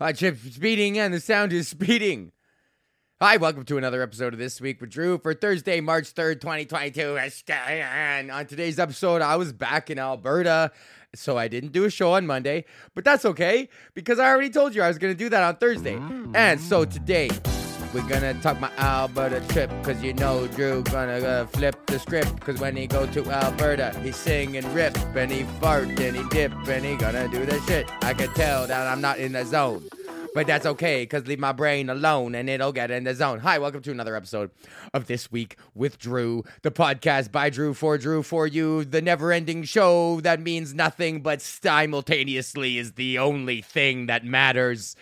Uh, chip speeding and the sound is speeding. Hi, welcome to another episode of This Week with Drew for Thursday, March 3rd, 2022. And on today's episode, I was back in Alberta, so I didn't do a show on Monday, but that's okay because I already told you I was going to do that on Thursday. And so today, we're gonna talk my Alberta trip, cause you know Drew gonna uh, flip the script, cause when he go to Alberta, he sing and rip, and he fart, and he dip, and he gonna do the shit. I can tell that I'm not in the zone. But that's okay, cause leave my brain alone and it'll get in the zone. Hi, welcome to another episode of This Week with Drew, the podcast by Drew for Drew for you, the never ending show that means nothing but simultaneously is the only thing that matters.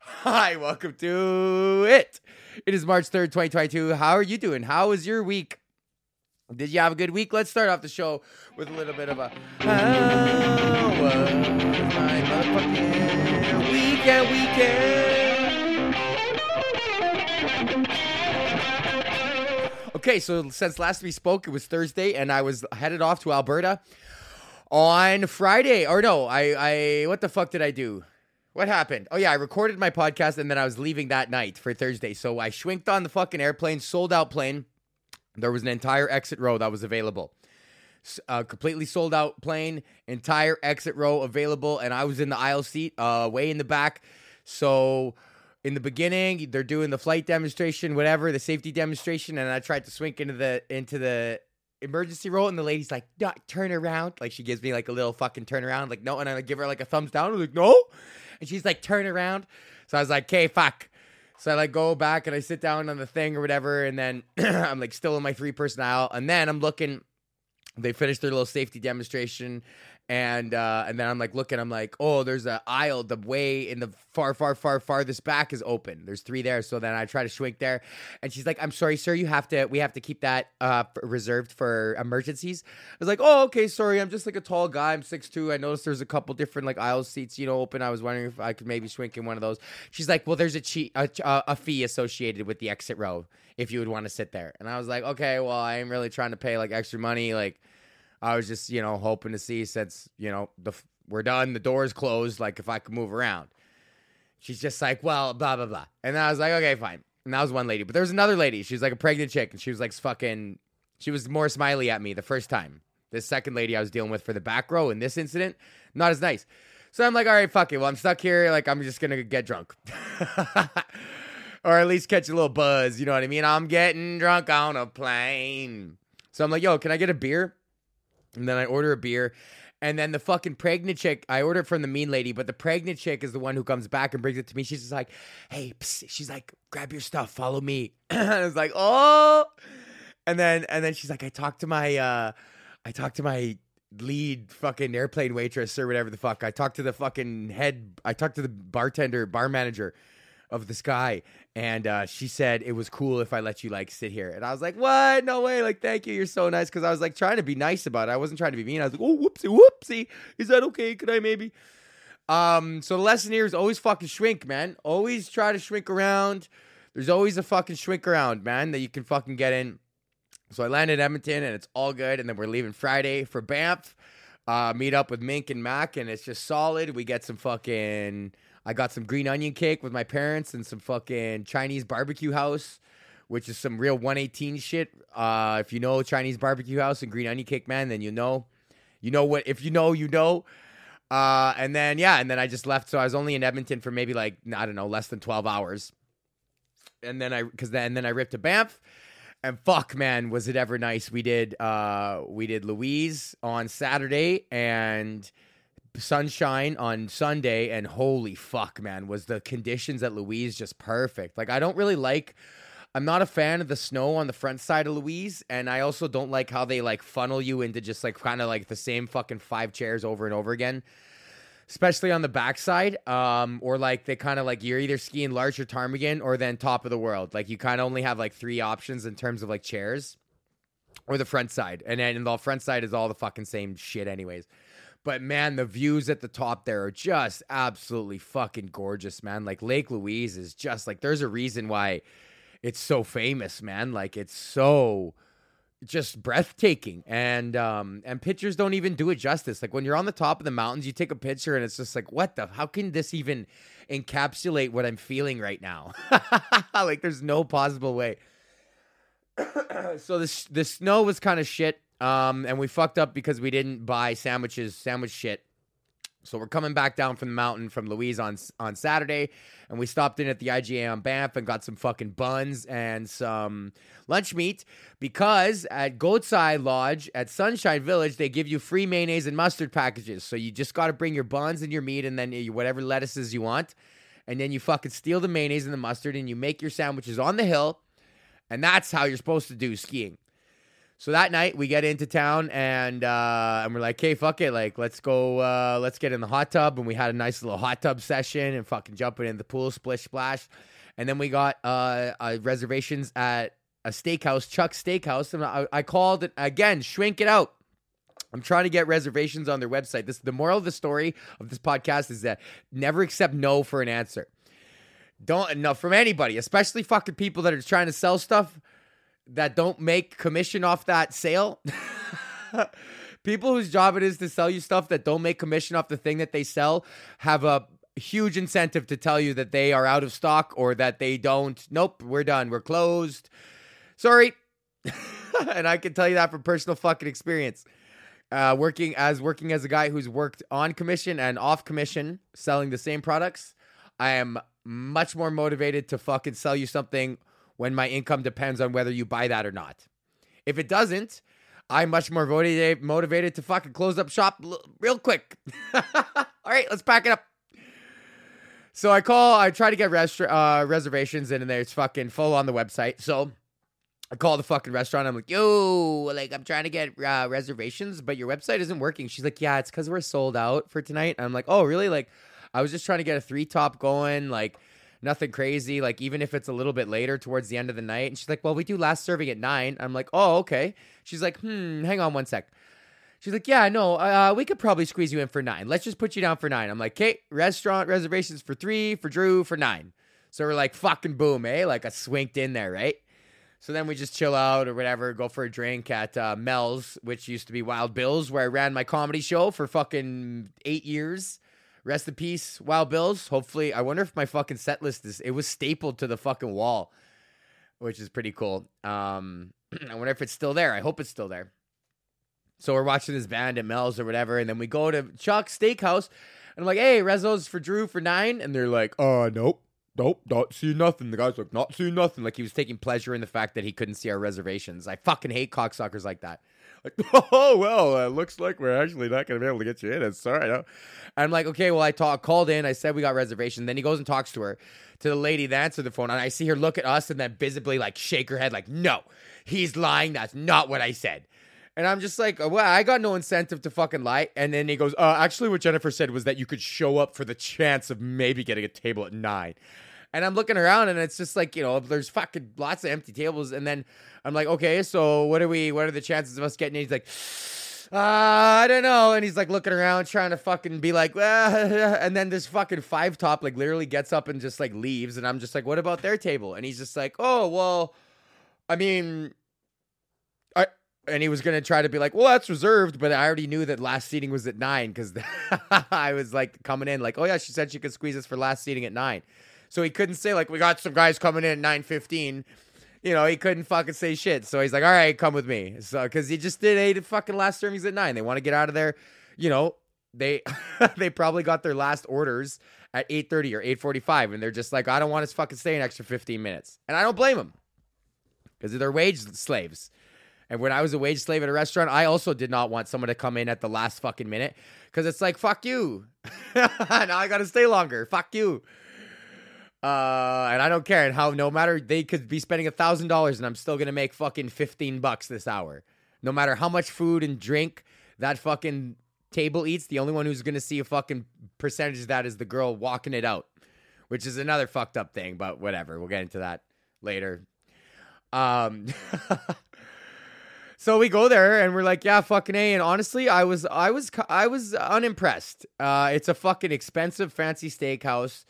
Hi, welcome to it. It is March 3rd, 2022. How are you doing? How was your week? Did you have a good week? Let's start off the show with a little bit of a How was my motherfucking weekend, weekend? Okay, so since last we spoke, it was Thursday, and I was headed off to Alberta on Friday. Or no, I, I, what the fuck did I do? What happened? Oh yeah, I recorded my podcast and then I was leaving that night for Thursday. So I schwinked on the fucking airplane, sold out plane. There was an entire exit row that was available. A completely sold out plane, entire exit row available, and I was in the aisle seat, uh, way in the back. So in the beginning, they're doing the flight demonstration, whatever, the safety demonstration, and I tried to swink into the into the emergency row, and the lady's like, no, turn around. Like she gives me like a little fucking turn around, like no, and I give her like a thumbs down. I'm like, no. And she's like, turn around. So I was like, okay, fuck. So I like go back and I sit down on the thing or whatever, and then I'm like still in my three person aisle, and then I'm looking. They finished their little safety demonstration, and uh, and then I'm like looking, I'm like, oh, there's a aisle, the way in the far, far, far, farthest back is open. There's three there, so then I try to swing there, and she's like, I'm sorry, sir, you have to, we have to keep that uh, reserved for emergencies. I was like, oh, okay, sorry, I'm just like a tall guy, I'm six two. I noticed there's a couple different like aisle seats, you know, open. I was wondering if I could maybe swing in one of those. She's like, well, there's a, che- a, a fee associated with the exit row if you would want to sit there, and I was like, okay, well, I am really trying to pay like extra money, like. I was just, you know, hoping to see since, you know, the we're done, the door's closed, like if I could move around. She's just like, well, blah, blah, blah. And I was like, okay, fine. And that was one lady. But there was another lady. She was like a pregnant chick, and she was like fucking, she was more smiley at me the first time. This second lady I was dealing with for the back row in this incident, not as nice. So I'm like, all right, fuck it. Well, I'm stuck here. Like, I'm just going to get drunk. or at least catch a little buzz. You know what I mean? I'm getting drunk on a plane. So I'm like, yo, can I get a beer? And then I order a beer. And then the fucking pregnant chick, I order it from the mean lady, but the pregnant chick is the one who comes back and brings it to me. She's just like, hey, psst. she's like, grab your stuff, follow me. and I was like, oh. And then and then she's like, I talked to my uh I talked to my lead fucking airplane waitress or whatever the fuck. I talked to the fucking head I talked to the bartender, bar manager of the sky and uh, she said it was cool if I let you like sit here. And I was like, "What? No way! Like, thank you. You're so nice." Because I was like trying to be nice about it. I wasn't trying to be mean. I was like, "Oh, whoopsie, whoopsie. Is that okay? Could I maybe?" Um. So the lesson here is always fucking shrink, man. Always try to shrink around. There's always a fucking shrink around, man, that you can fucking get in. So I landed Edmonton, and it's all good. And then we're leaving Friday for Banff. Uh, meet up with Mink and Mac, and it's just solid. We get some fucking I got some green onion cake with my parents and some fucking Chinese barbecue house, which is some real 118 shit. Uh, if you know Chinese barbecue house and green onion cake, man, then you know. You know what? If you know, you know. Uh, and then yeah, and then I just left. So I was only in Edmonton for maybe like I don't know, less than 12 hours. And then I, because then then I ripped to Banff and fuck man was it ever nice we did uh we did louise on saturday and sunshine on Sunday, and holy fuck, man, was the conditions at Louise just perfect. Like, I don't really like. I'm not a fan of the snow on the front side of Louise, and I also don't like how they like funnel you into just like kind of like the same fucking five chairs over and over again, especially on the backside. Um, or like they kind of like you're either skiing larger ptarmigan or then top of the world. Like you kind of only have like three options in terms of like chairs, or the front side, and then the front side is all the fucking same shit, anyways. But man, the views at the top there are just absolutely fucking gorgeous, man. Like Lake Louise is just like there's a reason why it's so famous, man. Like it's so just breathtaking. And um and pictures don't even do it justice. Like when you're on the top of the mountains you take a picture and it's just like what the how can this even encapsulate what i'm feeling right now? Like there's no possible way. So this the snow was kind of shit um and we fucked up because we didn't buy sandwiches sandwich shit so we're coming back down from the mountain from Louise on on Saturday, and we stopped in at the IGA on Banff and got some fucking buns and some lunch meat because at Goat's Eye Lodge at Sunshine Village they give you free mayonnaise and mustard packages. So you just got to bring your buns and your meat and then whatever lettuces you want, and then you fucking steal the mayonnaise and the mustard and you make your sandwiches on the hill, and that's how you're supposed to do skiing. So that night we get into town and uh, and we're like, hey, fuck it, like let's go, uh, let's get in the hot tub, and we had a nice little hot tub session and fucking jumping in the pool, splish splash, and then we got uh, uh reservations at a steakhouse, Chuck's Steakhouse, and I, I called it again, shrink it out. I'm trying to get reservations on their website. This the moral of the story of this podcast is that never accept no for an answer. Don't no from anybody, especially fucking people that are trying to sell stuff that don't make commission off that sale. People whose job it is to sell you stuff that don't make commission off the thing that they sell have a huge incentive to tell you that they are out of stock or that they don't. Nope, we're done. We're closed. Sorry. and I can tell you that from personal fucking experience. Uh, working as working as a guy who's worked on commission and off commission selling the same products, I am much more motivated to fucking sell you something when my income depends on whether you buy that or not. If it doesn't, I'm much more motivated to fucking close up shop real quick. All right, let's pack it up. So I call, I try to get restaurant uh, reservations, in, and there's fucking full on the website. So I call the fucking restaurant. I'm like, yo, like I'm trying to get uh, reservations, but your website isn't working. She's like, yeah, it's because we're sold out for tonight. And I'm like, oh, really? Like, I was just trying to get a three top going. Like, nothing crazy. Like even if it's a little bit later towards the end of the night. And she's like, well, we do last serving at nine. I'm like, oh, okay. She's like, hmm, hang on one sec. She's like, yeah, no, uh, we could probably squeeze you in for nine. Let's just put you down for nine. I'm like, okay, restaurant reservations for three, for Drew, for nine. So we're like, fucking boom, eh? Like I swinked in there, right? So then we just chill out or whatever, go for a drink at uh, Mel's, which used to be Wild Bill's, where I ran my comedy show for fucking eight years. Rest in peace, Wild Bills. Hopefully, I wonder if my fucking set list is. It was stapled to the fucking wall, which is pretty cool. Um, I wonder if it's still there. I hope it's still there. So we're watching this band at Mel's or whatever, and then we go to Chuck's Steakhouse, and I'm like, "Hey, Rezos for Drew for nine. and they're like, "Uh, nope." Nope, not see nothing. The guy's like, not see nothing. Like he was taking pleasure in the fact that he couldn't see our reservations. I fucking hate cocksuckers like that. Like, oh well, it looks like we're actually not going to be able to get you in. It's sorry. I'm like, okay, well, I talk, called in. I said we got reservation. Then he goes and talks to her, to the lady that answered the phone, and I see her look at us and then visibly like shake her head, like, no, he's lying. That's not what I said. And I'm just like, well, I got no incentive to fucking lie. And then he goes, uh, actually, what Jennifer said was that you could show up for the chance of maybe getting a table at nine. And I'm looking around and it's just like, you know, there's fucking lots of empty tables. And then I'm like, okay, so what are we, what are the chances of us getting in? He's like, uh, I don't know. And he's like looking around trying to fucking be like, ah. and then this fucking five top like literally gets up and just like leaves. And I'm just like, what about their table? And he's just like, oh, well, I mean, I, and he was gonna try to be like, well, that's reserved, but I already knew that last seating was at nine because I was like coming in like, oh yeah, she said she could squeeze us for last seating at nine. So he couldn't say like we got some guys coming in at nine fifteen. You know, he couldn't fucking say shit. So he's like, all right, come with me. So because he just did eight fucking last servings at nine. They want to get out of there. You know, they they probably got their last orders at 8:30 or 8:45 and they're just like I don't want to fucking stay an extra 15 minutes. And I don't blame them. Cuz they're wage slaves. And when I was a wage slave at a restaurant, I also did not want someone to come in at the last fucking minute cuz it's like fuck you. now I got to stay longer. Fuck you. Uh, and I don't care. And how no matter they could be spending a thousand dollars, and I'm still gonna make fucking fifteen bucks this hour. No matter how much food and drink that fucking table eats, the only one who's gonna see a fucking percentage of that is the girl walking it out, which is another fucked up thing. But whatever, we'll get into that later. Um. so we go there and we're like, yeah, fucking a. And honestly, I was, I was, I was unimpressed. Uh, it's a fucking expensive, fancy steakhouse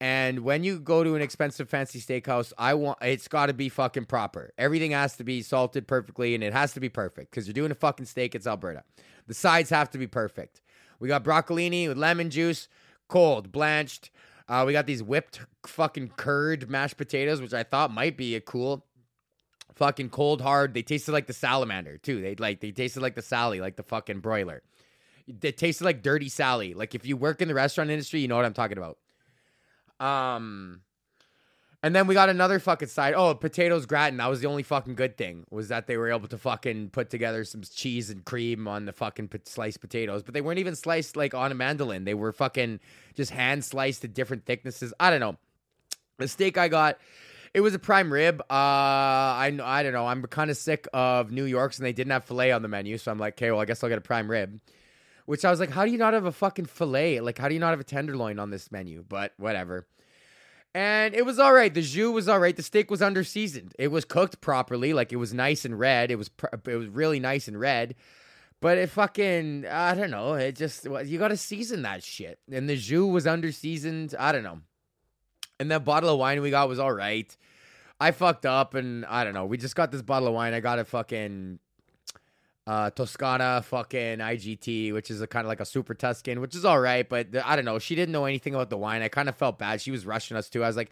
And when you go to an expensive fancy steakhouse, I want it's got to be fucking proper. Everything has to be salted perfectly and it has to be perfect cuz you're doing a fucking steak it's Alberta. The sides have to be perfect. We got broccolini with lemon juice, cold, blanched. Uh, we got these whipped fucking curd mashed potatoes, which I thought might be a cool fucking cold hard. They tasted like the salamander too. They like they tasted like the Sally, like the fucking broiler. They tasted like dirty Sally. Like if you work in the restaurant industry, you know what I'm talking about. Um, and then we got another fucking side. Oh, potatoes gratin. That was the only fucking good thing was that they were able to fucking put together some cheese and cream on the fucking sliced potatoes. But they weren't even sliced like on a mandolin. They were fucking just hand sliced to different thicknesses. I don't know. The steak I got, it was a prime rib. Uh, I I don't know. I'm kind of sick of New York's and they didn't have filet on the menu, so I'm like, okay, well, I guess I'll get a prime rib. Which I was like, how do you not have a fucking filet? Like, how do you not have a tenderloin on this menu? But whatever. And it was all right. The jus was all right. The steak was under seasoned. It was cooked properly. Like it was nice and red. It was pr- it was really nice and red. But it fucking I don't know. It just you got to season that shit. And the jus was under seasoned. I don't know. And that bottle of wine we got was all right. I fucked up and I don't know. We just got this bottle of wine. I got a fucking uh, Toscana fucking IGT, which is a kind of like a super Tuscan, which is all right, but the, I don't know. She didn't know anything about the wine. I kind of felt bad. She was rushing us too. I was like,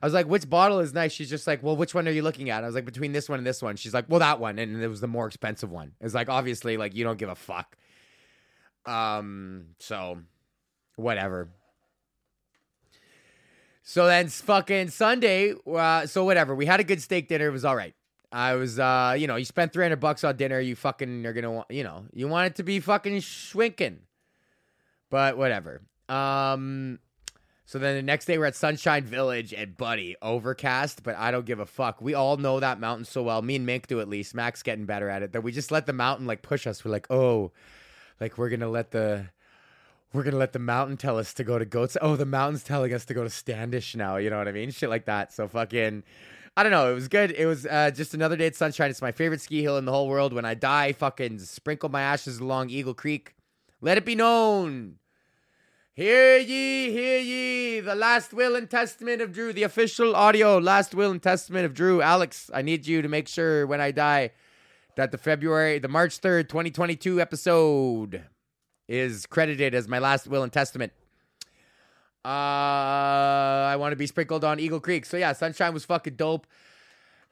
I was like, which bottle is nice? She's just like, well, which one are you looking at? I was like, between this one and this one. She's like, well, that one, and it was the more expensive one. It's like obviously, like you don't give a fuck. Um, so whatever. So then fucking Sunday, uh, so whatever. We had a good steak dinner. It was all right. I was, uh, you know, you spent 300 bucks on dinner. You fucking are going to want, you know, you want it to be fucking schwinking. But whatever. Um, so then the next day we're at Sunshine Village and buddy, overcast, but I don't give a fuck. We all know that mountain so well. Me and Mink do at least. Mac's getting better at it. That we just let the mountain like push us. We're like, oh, like we're gonna let the we're gonna let the mountain tell us to go to goats. Oh, the mountain's telling us to go to Standish now. You know what I mean? Shit like that. So fucking I don't know. It was good. It was uh, just another day at Sunshine. It's my favorite ski hill in the whole world. When I die, fucking sprinkle my ashes along Eagle Creek. Let it be known. Hear ye, hear ye, the last will and testament of Drew, the official audio last will and testament of Drew. Alex, I need you to make sure when I die that the February, the March 3rd, 2022 episode is credited as my last will and testament. Uh, I want to be sprinkled on Eagle Creek. So yeah, Sunshine was fucking dope.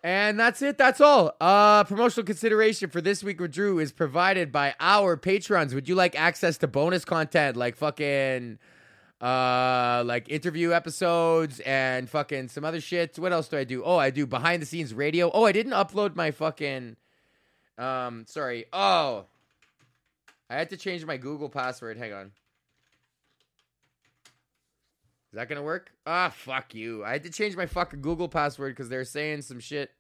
And that's it. That's all. Uh, promotional consideration for this week with Drew is provided by our patrons. Would you like access to bonus content like fucking uh like interview episodes and fucking some other shit? What else do I do? Oh, I do behind the scenes radio. Oh, I didn't upload my fucking um sorry. Oh. I had to change my Google password. Hang on. Is that gonna work? Ah, fuck you. I had to change my fucking Google password because they're saying some shit.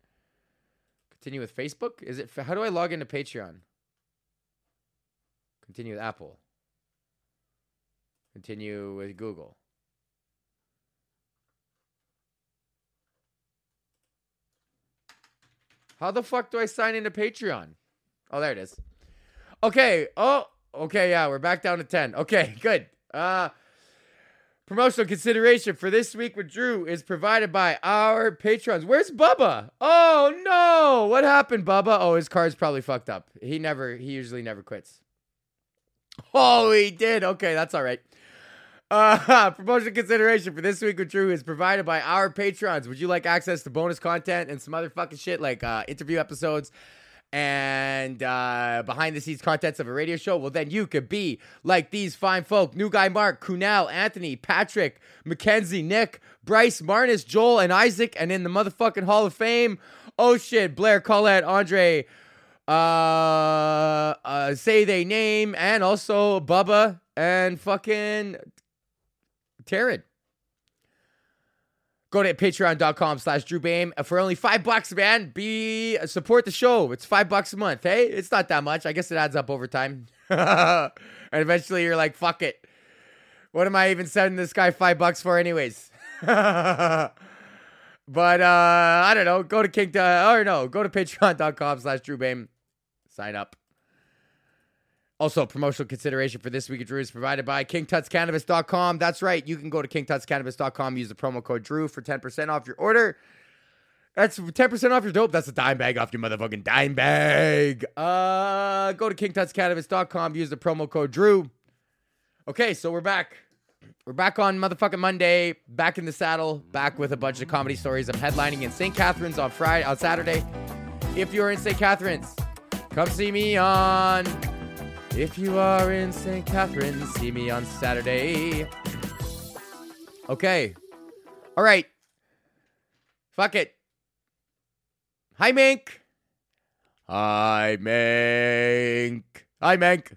Continue with Facebook? Is it? How do I log into Patreon? Continue with Apple. Continue with Google. How the fuck do I sign into Patreon? Oh, there it is. Okay. Oh, okay. Yeah, we're back down to 10. Okay, good. Uh, Promotional consideration for this week with Drew is provided by our patrons. Where's Bubba? Oh no! What happened, Bubba? Oh, his car's probably fucked up. He never, he usually never quits. Oh, he did. Okay, that's all right. Uh, promotional consideration for this week with Drew is provided by our patrons. Would you like access to bonus content and some other fucking shit like uh, interview episodes? And uh, behind the scenes contents of a radio show, well, then you could be like these fine folk. New Guy Mark, Kunal, Anthony, Patrick, Mackenzie, Nick, Bryce, Marnus, Joel, and Isaac, and in the motherfucking Hall of Fame, oh shit, Blair, Colette, Andre, uh, uh, say they name, and also Bubba and fucking Taryn go to patreon.com slash Drew Behm. For only five bucks, man, be support the show. It's five bucks a month. Hey, it's not that much. I guess it adds up over time. and eventually you're like, fuck it. What am I even sending this guy five bucks for anyways? but uh I don't know. Go to King or no, go to patreon.com slash Drew Behm. Sign up. Also, promotional consideration for this week of Drew is provided by KingTutsCannabis.com. That's right. You can go to KingTutsCannabis.com, use the promo code Drew for 10% off your order. That's 10% off your dope. That's a dime bag off your motherfucking dime bag. Uh, go to KingTutsCannabis.com, use the promo code Drew. Okay, so we're back. We're back on motherfucking Monday, back in the saddle, back with a bunch of comedy stories. I'm headlining in St. Catharines on Friday, on Saturday. If you're in St. Catharines, come see me on. If you are in St. Catharines, see me on Saturday. Okay. All right. Fuck it. Hi, Mink. Hi, Mink. Hi, Mink.